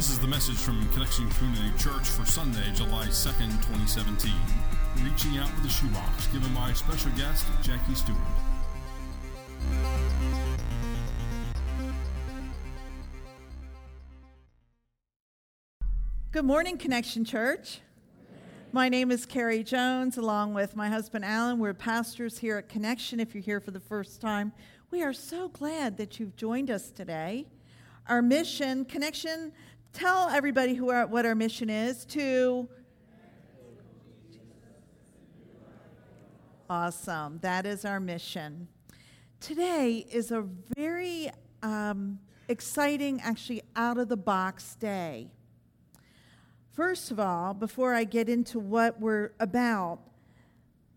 This is the message from Connection Community Church for Sunday, July 2nd, 2017. Reaching out with a shoebox, given by special guest Jackie Stewart. Good morning, Connection Church. My name is Carrie Jones, along with my husband Alan. We're pastors here at Connection. If you're here for the first time, we are so glad that you've joined us today. Our mission, Connection, tell everybody who what our mission is to. Awesome. That is our mission. Today is a very um, exciting, actually out of the box day. First of all, before I get into what we're about,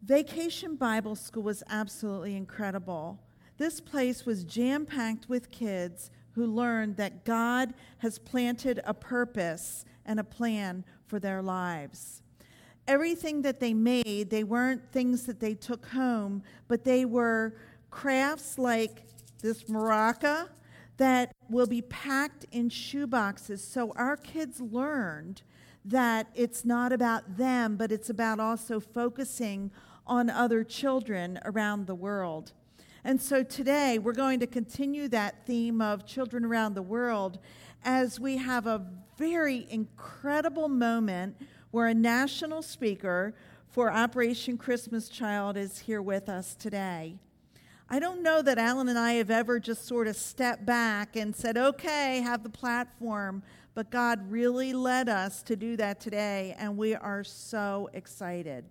Vacation Bible School was absolutely incredible. This place was jam packed with kids who learned that God has planted a purpose and a plan for their lives. Everything that they made, they weren't things that they took home, but they were crafts like this maraca that will be packed in shoeboxes. So our kids learned that it's not about them, but it's about also focusing on other children around the world. And so today we're going to continue that theme of children around the world as we have a very incredible moment where a national speaker for Operation Christmas Child is here with us today. I don't know that Alan and I have ever just sort of stepped back and said, okay, have the platform. But God really led us to do that today, and we are so excited.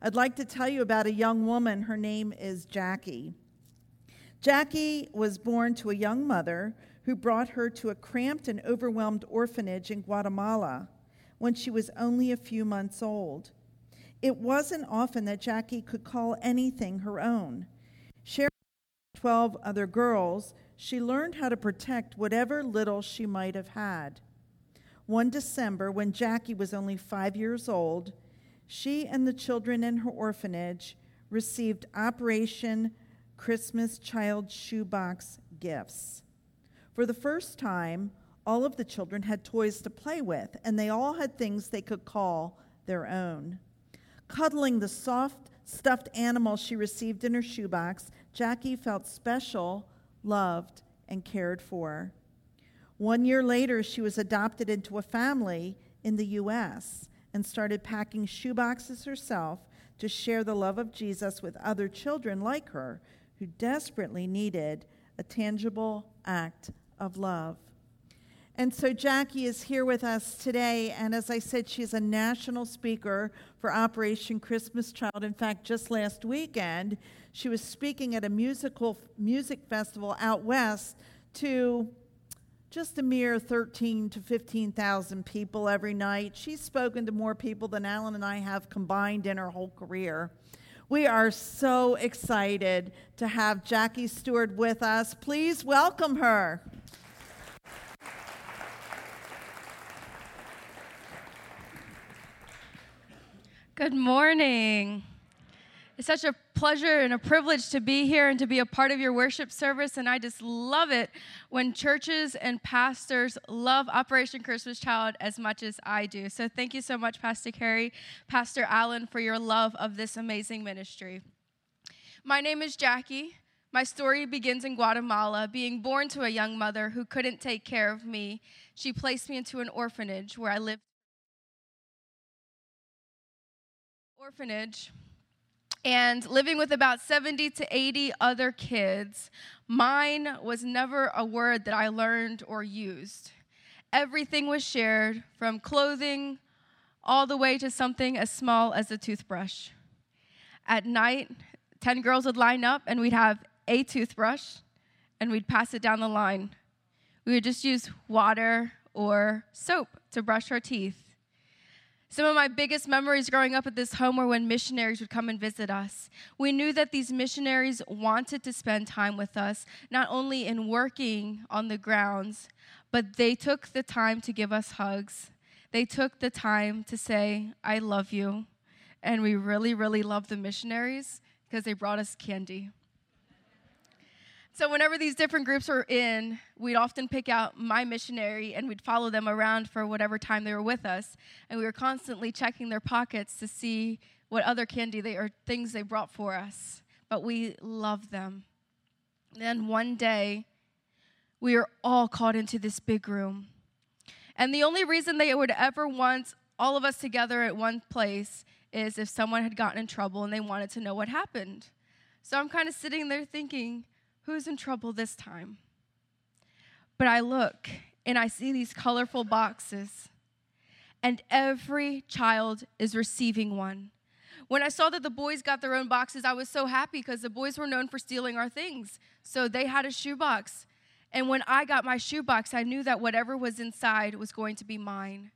I'd like to tell you about a young woman. Her name is Jackie. Jackie was born to a young mother who brought her to a cramped and overwhelmed orphanage in Guatemala when she was only a few months old. It wasn't often that Jackie could call anything her own. Sharing with 12 other girls, she learned how to protect whatever little she might have had. One December, when Jackie was only five years old, she and the children in her orphanage received Operation Christmas Child Shoebox gifts. For the first time, all of the children had toys to play with, and they all had things they could call their own. Cuddling the soft, stuffed animal she received in her shoebox, Jackie felt special, loved, and cared for. One year later, she was adopted into a family in the U.S. and started packing shoeboxes herself to share the love of Jesus with other children like her who desperately needed a tangible act of love. And so Jackie is here with us today. And as I said, she's a national speaker for Operation Christmas Child. In fact, just last weekend, she was speaking at a musical music festival out west to just a mere 13 to 15,000 people every night. She's spoken to more people than Alan and I have combined in her whole career. We are so excited to have Jackie Stewart with us. Please welcome her. Good morning. It's such a pleasure and a privilege to be here and to be a part of your worship service. And I just love it when churches and pastors love Operation Christmas Child as much as I do. So thank you so much, Pastor Carrie, Pastor Alan, for your love of this amazing ministry. My name is Jackie. My story begins in Guatemala. Being born to a young mother who couldn't take care of me, she placed me into an orphanage where I lived. Orphanage and living with about 70 to 80 other kids, mine was never a word that I learned or used. Everything was shared, from clothing all the way to something as small as a toothbrush. At night, 10 girls would line up and we'd have a toothbrush and we'd pass it down the line. We would just use water or soap to brush our teeth. Some of my biggest memories growing up at this home were when missionaries would come and visit us. We knew that these missionaries wanted to spend time with us, not only in working on the grounds, but they took the time to give us hugs. They took the time to say, I love you. And we really, really love the missionaries because they brought us candy. So, whenever these different groups were in, we'd often pick out my missionary and we'd follow them around for whatever time they were with us. And we were constantly checking their pockets to see what other candy they or things they brought for us. But we loved them. Then one day, we were all called into this big room. And the only reason they would ever want all of us together at one place is if someone had gotten in trouble and they wanted to know what happened. So I'm kind of sitting there thinking, who's in trouble this time? But I look and I see these colorful boxes, and every child is receiving one. When I saw that the boys got their own boxes, I was so happy because the boys were known for stealing our things. So they had a shoebox. And when I got my shoebox, I knew that whatever was inside was going to be mine.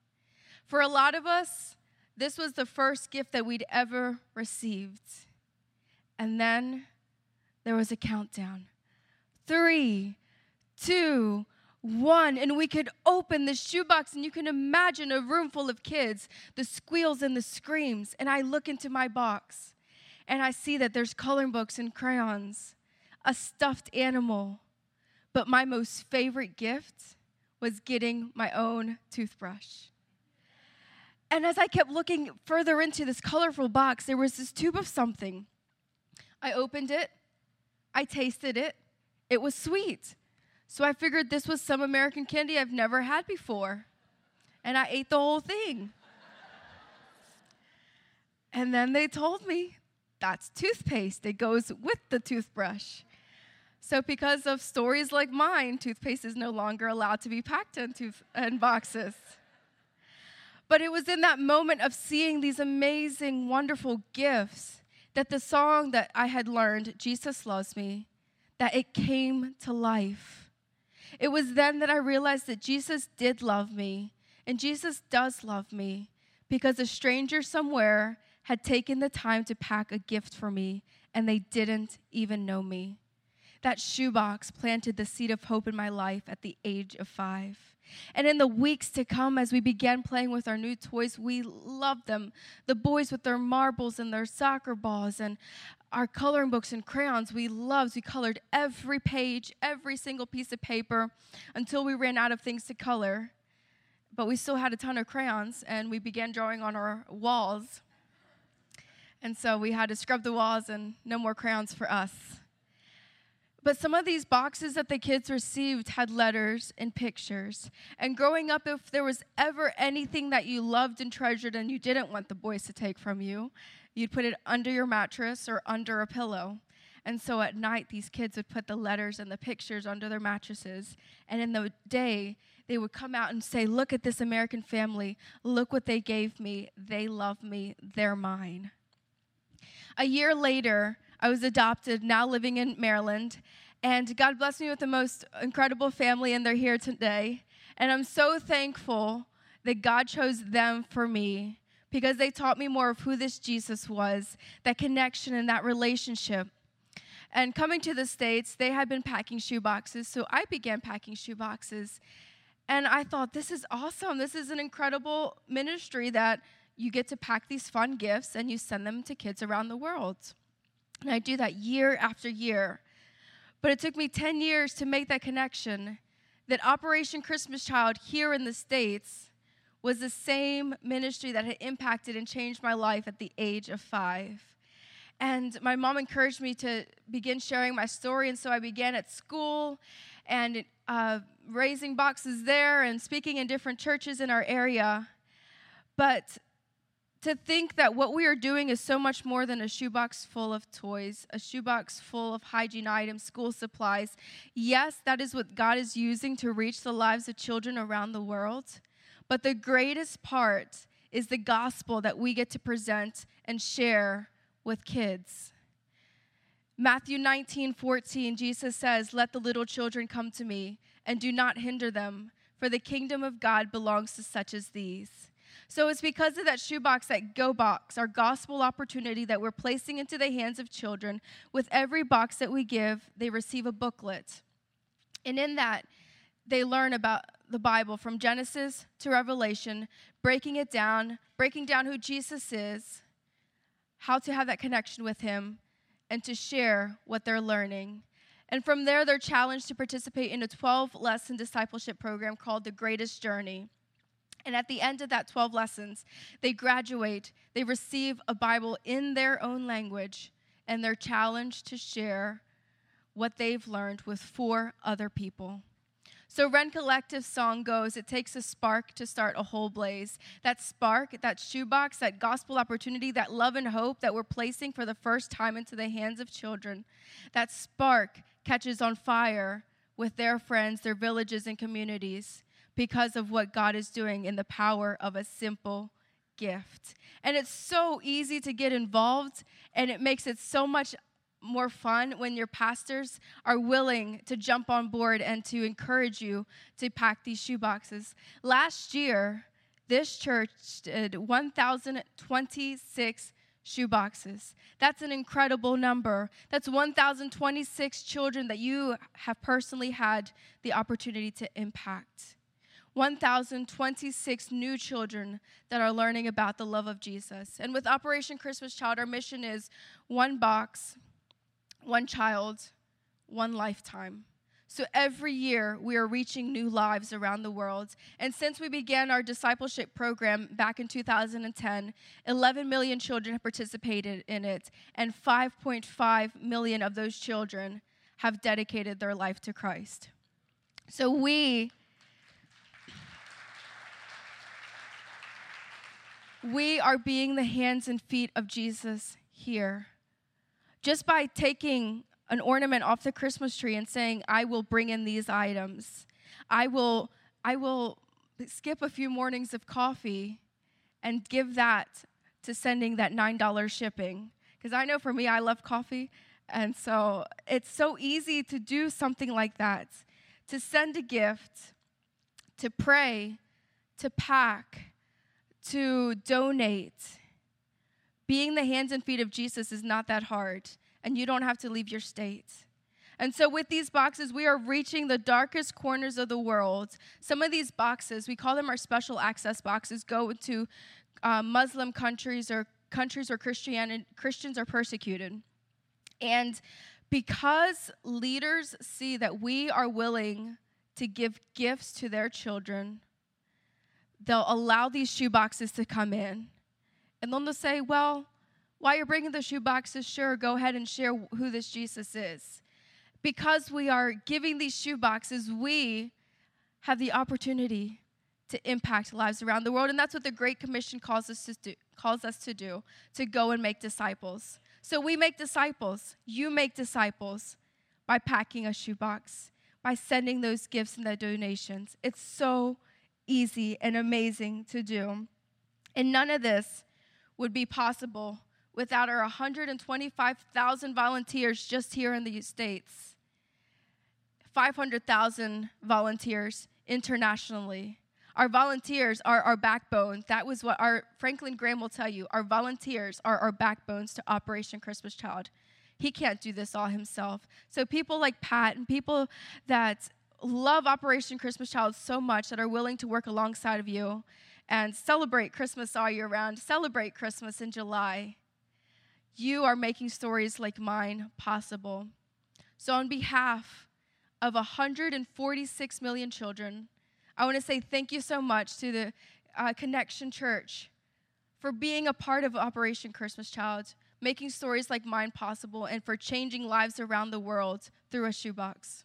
For a lot of us, this was the first gift that we'd ever received. And then there was a countdown three, two, one. And we could open the shoebox, and you can imagine a room full of kids, the squeals and the screams. And I look into my box, and I see that there's coloring books and crayons, a stuffed animal. But my most favorite gift was getting my own toothbrush. And as I kept looking further into this colorful box, there was this tube of something. I opened it, I tasted it, it was sweet. So I figured this was some American candy I've never had before. And I ate the whole thing. and then they told me that's toothpaste, it goes with the toothbrush. So, because of stories like mine, toothpaste is no longer allowed to be packed in, tooth- in boxes. But it was in that moment of seeing these amazing, wonderful gifts that the song that I had learned, Jesus Loves Me, that it came to life. It was then that I realized that Jesus did love me, and Jesus does love me because a stranger somewhere had taken the time to pack a gift for me, and they didn't even know me. That shoebox planted the seed of hope in my life at the age of five. And in the weeks to come, as we began playing with our new toys, we loved them. The boys with their marbles and their soccer balls, and our coloring books and crayons we loved. We colored every page, every single piece of paper until we ran out of things to color. But we still had a ton of crayons, and we began drawing on our walls. And so we had to scrub the walls, and no more crayons for us. But some of these boxes that the kids received had letters and pictures. And growing up, if there was ever anything that you loved and treasured and you didn't want the boys to take from you, you'd put it under your mattress or under a pillow. And so at night, these kids would put the letters and the pictures under their mattresses. And in the day, they would come out and say, Look at this American family. Look what they gave me. They love me. They're mine. A year later, I was adopted, now living in Maryland. And God blessed me with the most incredible family, and they're here today. And I'm so thankful that God chose them for me because they taught me more of who this Jesus was, that connection and that relationship. And coming to the States, they had been packing shoe boxes, so I began packing shoe boxes. And I thought, this is awesome. This is an incredible ministry that you get to pack these fun gifts and you send them to kids around the world. And I do that year after year. But it took me 10 years to make that connection that Operation Christmas Child here in the States was the same ministry that had impacted and changed my life at the age of five. And my mom encouraged me to begin sharing my story, and so I began at school and uh, raising boxes there and speaking in different churches in our area. But to think that what we are doing is so much more than a shoebox full of toys, a shoebox full of hygiene items, school supplies. Yes, that is what God is using to reach the lives of children around the world. But the greatest part is the gospel that we get to present and share with kids. Matthew 19, 14, Jesus says, Let the little children come to me, and do not hinder them, for the kingdom of God belongs to such as these. So it's because of that shoebox, that go box, our gospel opportunity that we're placing into the hands of children. With every box that we give, they receive a booklet. And in that, they learn about the Bible from Genesis to Revelation, breaking it down, breaking down who Jesus is, how to have that connection with Him, and to share what they're learning. And from there, they're challenged to participate in a 12 lesson discipleship program called The Greatest Journey. And at the end of that 12 lessons, they graduate, they receive a Bible in their own language, and they're challenged to share what they've learned with four other people. So, Rend Collective's song goes, It takes a spark to start a whole blaze. That spark, that shoebox, that gospel opportunity, that love and hope that we're placing for the first time into the hands of children, that spark catches on fire with their friends, their villages, and communities because of what God is doing in the power of a simple gift. And it's so easy to get involved, and it makes it so much more fun when your pastors are willing to jump on board and to encourage you to pack these shoe boxes. Last year, this church did 1,026 shoe boxes. That's an incredible number. That's 1,026 children that you have personally had the opportunity to impact. 1,026 new children that are learning about the love of Jesus. And with Operation Christmas Child, our mission is one box, one child, one lifetime. So every year, we are reaching new lives around the world. And since we began our discipleship program back in 2010, 11 million children have participated in it, and 5.5 million of those children have dedicated their life to Christ. So we we are being the hands and feet of Jesus here. Just by taking an ornament off the Christmas tree and saying, I will bring in these items, I will, I will skip a few mornings of coffee and give that to sending that $9 shipping. Because I know for me, I love coffee. And so it's so easy to do something like that to send a gift, to pray, to pack, to donate. Being the hands and feet of Jesus is not that hard, and you don't have to leave your state. And so, with these boxes, we are reaching the darkest corners of the world. Some of these boxes, we call them our special access boxes, go to uh, Muslim countries or countries where Christianity, Christians are persecuted. And because leaders see that we are willing to give gifts to their children, they'll allow these shoe boxes to come in. And then they'll say, Well, while you're bringing the shoe boxes, sure, go ahead and share who this Jesus is. Because we are giving these shoe boxes, we have the opportunity to impact lives around the world. And that's what the Great Commission calls us to do, calls us to do, to go and make disciples. So we make disciples. You make disciples by packing a shoebox, by sending those gifts and the donations. It's so easy and amazing to do. And none of this would be possible without our 125,000 volunteers just here in the States, 500,000 volunteers internationally. Our volunteers are our backbone. That was what our Franklin Graham will tell you. Our volunteers are our backbones to Operation Christmas Child. He can't do this all himself. So people like Pat and people that love Operation Christmas Child so much that are willing to work alongside of you and celebrate Christmas all year round, celebrate Christmas in July. You are making stories like mine possible. So, on behalf of 146 million children, I want to say thank you so much to the uh, Connection Church for being a part of Operation Christmas Child, making stories like mine possible, and for changing lives around the world through a shoebox.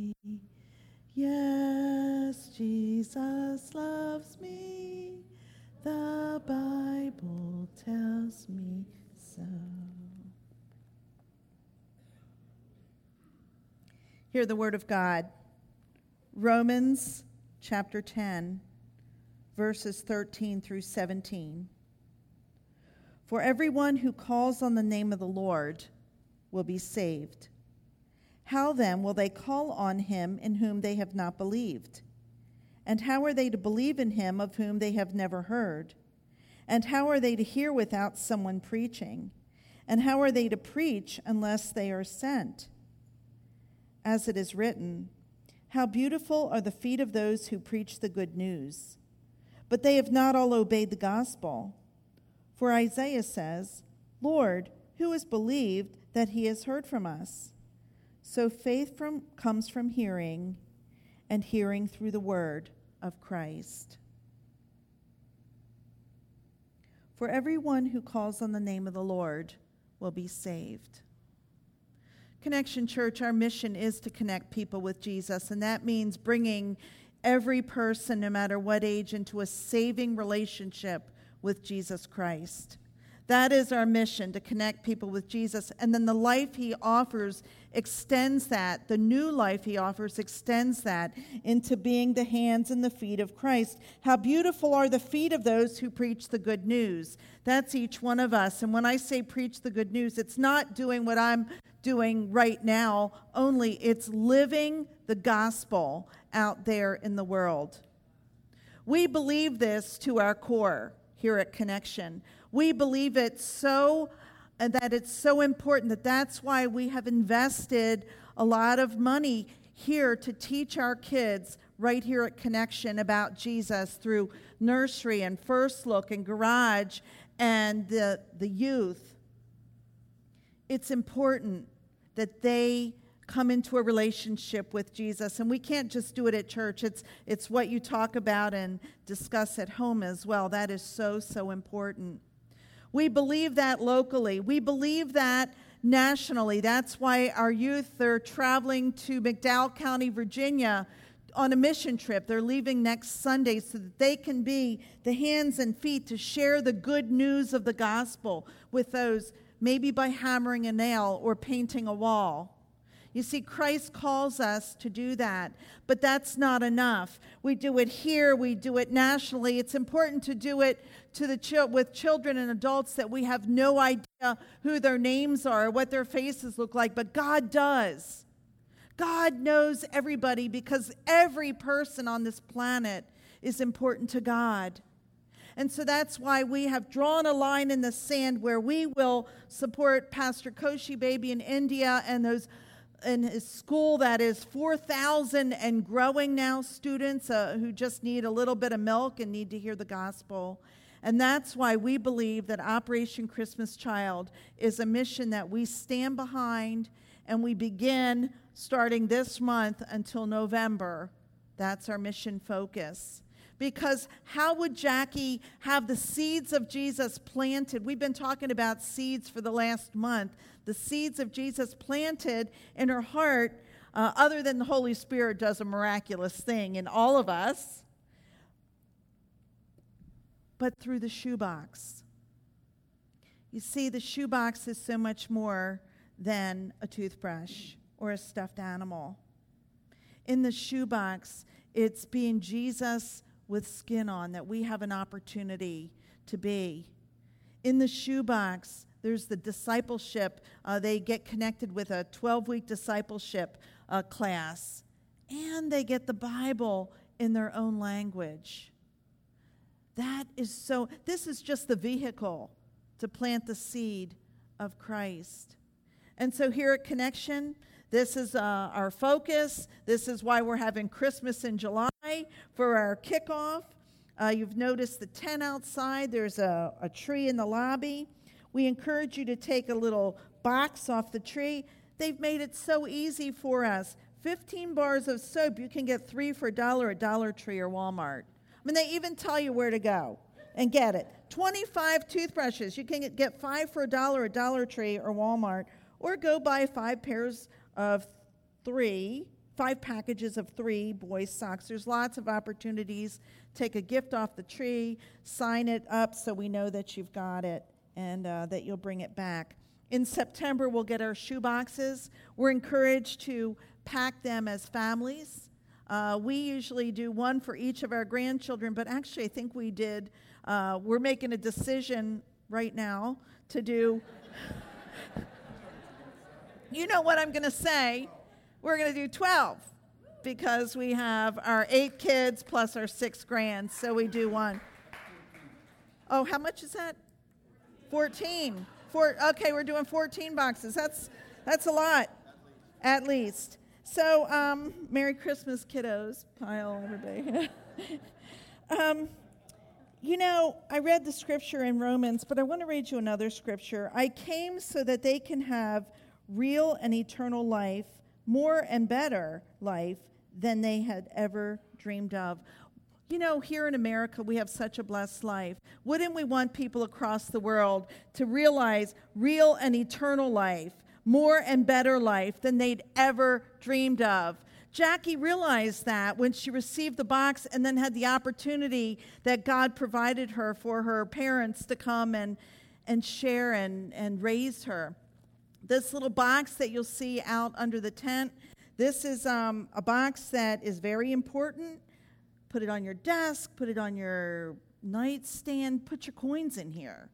Hear the word of God. Romans chapter 10, verses 13 through 17. For everyone who calls on the name of the Lord will be saved. How then will they call on him in whom they have not believed? And how are they to believe in him of whom they have never heard? And how are they to hear without someone preaching? And how are they to preach unless they are sent? As it is written, How beautiful are the feet of those who preach the good news! But they have not all obeyed the gospel. For Isaiah says, Lord, who has believed that he has heard from us? So faith from, comes from hearing, and hearing through the word of Christ. For everyone who calls on the name of the Lord will be saved. Connection Church, our mission is to connect people with Jesus, and that means bringing every person, no matter what age, into a saving relationship with Jesus Christ. That is our mission to connect people with Jesus. And then the life he offers extends that. The new life he offers extends that into being the hands and the feet of Christ. How beautiful are the feet of those who preach the good news. That's each one of us. And when I say preach the good news, it's not doing what I'm doing right now, only it's living the gospel out there in the world. We believe this to our core here at Connection. We believe it so and that it's so important that that's why we have invested a lot of money here to teach our kids right here at Connection about Jesus through nursery and first look and garage and the, the youth. It's important that they come into a relationship with Jesus. And we can't just do it at church. It's it's what you talk about and discuss at home as well. That is so so important. We believe that locally. We believe that nationally. That's why our youth are traveling to McDowell County, Virginia on a mission trip. They're leaving next Sunday so that they can be the hands and feet to share the good news of the gospel with those, maybe by hammering a nail or painting a wall. You see, Christ calls us to do that, but that's not enough. We do it here, we do it nationally. It's important to do it to the with children and adults that we have no idea who their names are, or what their faces look like, but God does. God knows everybody because every person on this planet is important to God. And so that's why we have drawn a line in the sand where we will support Pastor Koshi Baby in India and those in his school that is 4,000 and growing now students uh, who just need a little bit of milk and need to hear the gospel. And that's why we believe that Operation Christmas Child is a mission that we stand behind and we begin starting this month until November. That's our mission focus. Because how would Jackie have the seeds of Jesus planted? We've been talking about seeds for the last month. The seeds of Jesus planted in her heart, uh, other than the Holy Spirit does a miraculous thing in all of us, but through the shoebox. You see, the shoebox is so much more than a toothbrush or a stuffed animal. In the shoebox, it's being Jesus with skin on that we have an opportunity to be. In the shoebox, there's the discipleship. Uh, they get connected with a 12 week discipleship uh, class, and they get the Bible in their own language. That is so, this is just the vehicle to plant the seed of Christ. And so here at Connection, this is uh, our focus. This is why we're having Christmas in July for our kickoff. Uh, you've noticed the tent outside, there's a, a tree in the lobby. We encourage you to take a little box off the tree. They've made it so easy for us. 15 bars of soap, you can get three for a dollar at Dollar Tree or Walmart. I mean, they even tell you where to go and get it. 25 toothbrushes, you can get five for a dollar at Dollar Tree or Walmart, or go buy five pairs of three, five packages of three boys' socks. There's lots of opportunities. Take a gift off the tree, sign it up so we know that you've got it and uh, that you'll bring it back. In September, we'll get our shoe boxes. We're encouraged to pack them as families. Uh, we usually do one for each of our grandchildren, but actually, I think we did. Uh, we're making a decision right now to do. You know what I'm going to say? We're going to do 12 because we have our eight kids plus our six grands, so we do one. Oh, how much is that? 14. Four, okay, we're doing 14 boxes. That's, that's a lot, at least. So, um, Merry Christmas, kiddos. Pile everybody. um, you know, I read the scripture in Romans, but I want to read you another scripture. I came so that they can have real and eternal life, more and better life than they had ever dreamed of. You know, here in America, we have such a blessed life. Wouldn't we want people across the world to realize real and eternal life, more and better life than they'd ever dreamed of? Jackie realized that when she received the box and then had the opportunity that God provided her for her parents to come and, and share and, and raise her. This little box that you'll see out under the tent, this is um, a box that is very important Put it on your desk, put it on your nightstand, put your coins in here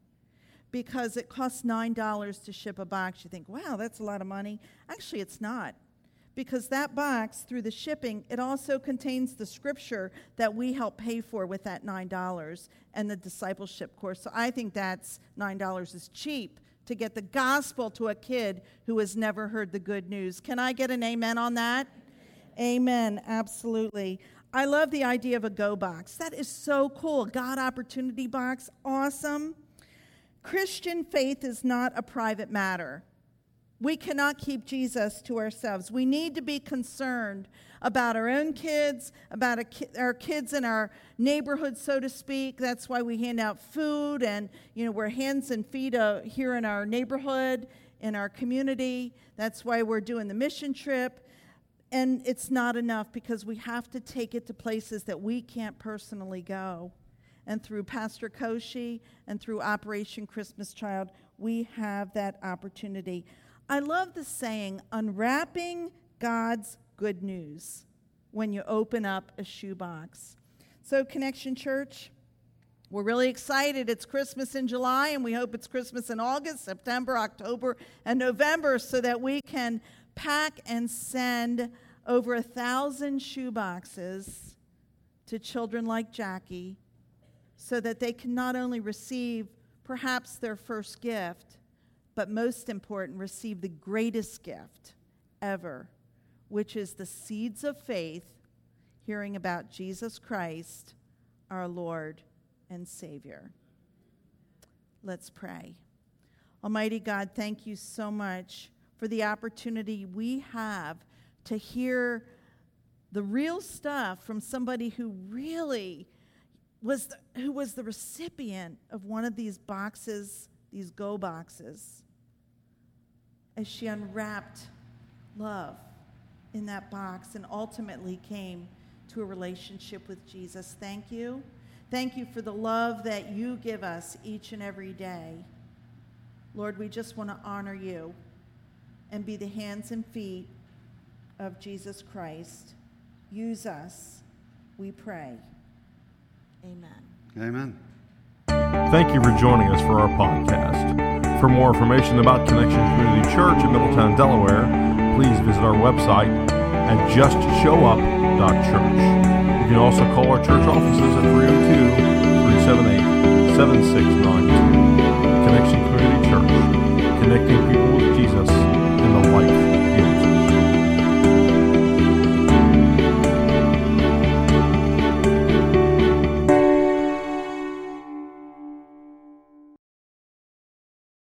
because it costs $9 to ship a box. You think, wow, that's a lot of money. Actually, it's not. Because that box, through the shipping, it also contains the scripture that we help pay for with that $9 and the discipleship course. So I think that's $9 is cheap to get the gospel to a kid who has never heard the good news. Can I get an amen on that? Amen, absolutely. I love the idea of a go box. That is so cool. God opportunity box, awesome. Christian faith is not a private matter. We cannot keep Jesus to ourselves. We need to be concerned about our own kids, about ki- our kids in our neighborhood, so to speak. That's why we hand out food and, you know, we're hands and feet uh, here in our neighborhood, in our community. That's why we're doing the mission trip. And it's not enough because we have to take it to places that we can't personally go. And through Pastor Koshi and through Operation Christmas Child, we have that opportunity. I love the saying, unwrapping God's good news when you open up a shoebox. So, Connection Church, we're really excited. It's Christmas in July, and we hope it's Christmas in August, September, October, and November so that we can pack and send over a thousand shoeboxes to children like Jackie so that they can not only receive perhaps their first gift, but most important, receive the greatest gift ever, which is the seeds of faith, hearing about Jesus Christ, our Lord and Savior. Let's pray. Almighty God, thank you so much for the opportunity we have to hear the real stuff from somebody who really was the, who was the recipient of one of these boxes, these go boxes. As she unwrapped love in that box and ultimately came to a relationship with Jesus. Thank you. Thank you for the love that you give us each and every day. Lord, we just want to honor you and be the hands and feet of Jesus Christ. Use us, we pray. Amen. Amen. Thank you for joining us for our podcast. For more information about Connection Community Church in Middletown, Delaware, please visit our website at justshowup.church. You can also call our church offices at 302 378 7692. Connection Community Church, connecting people with Jesus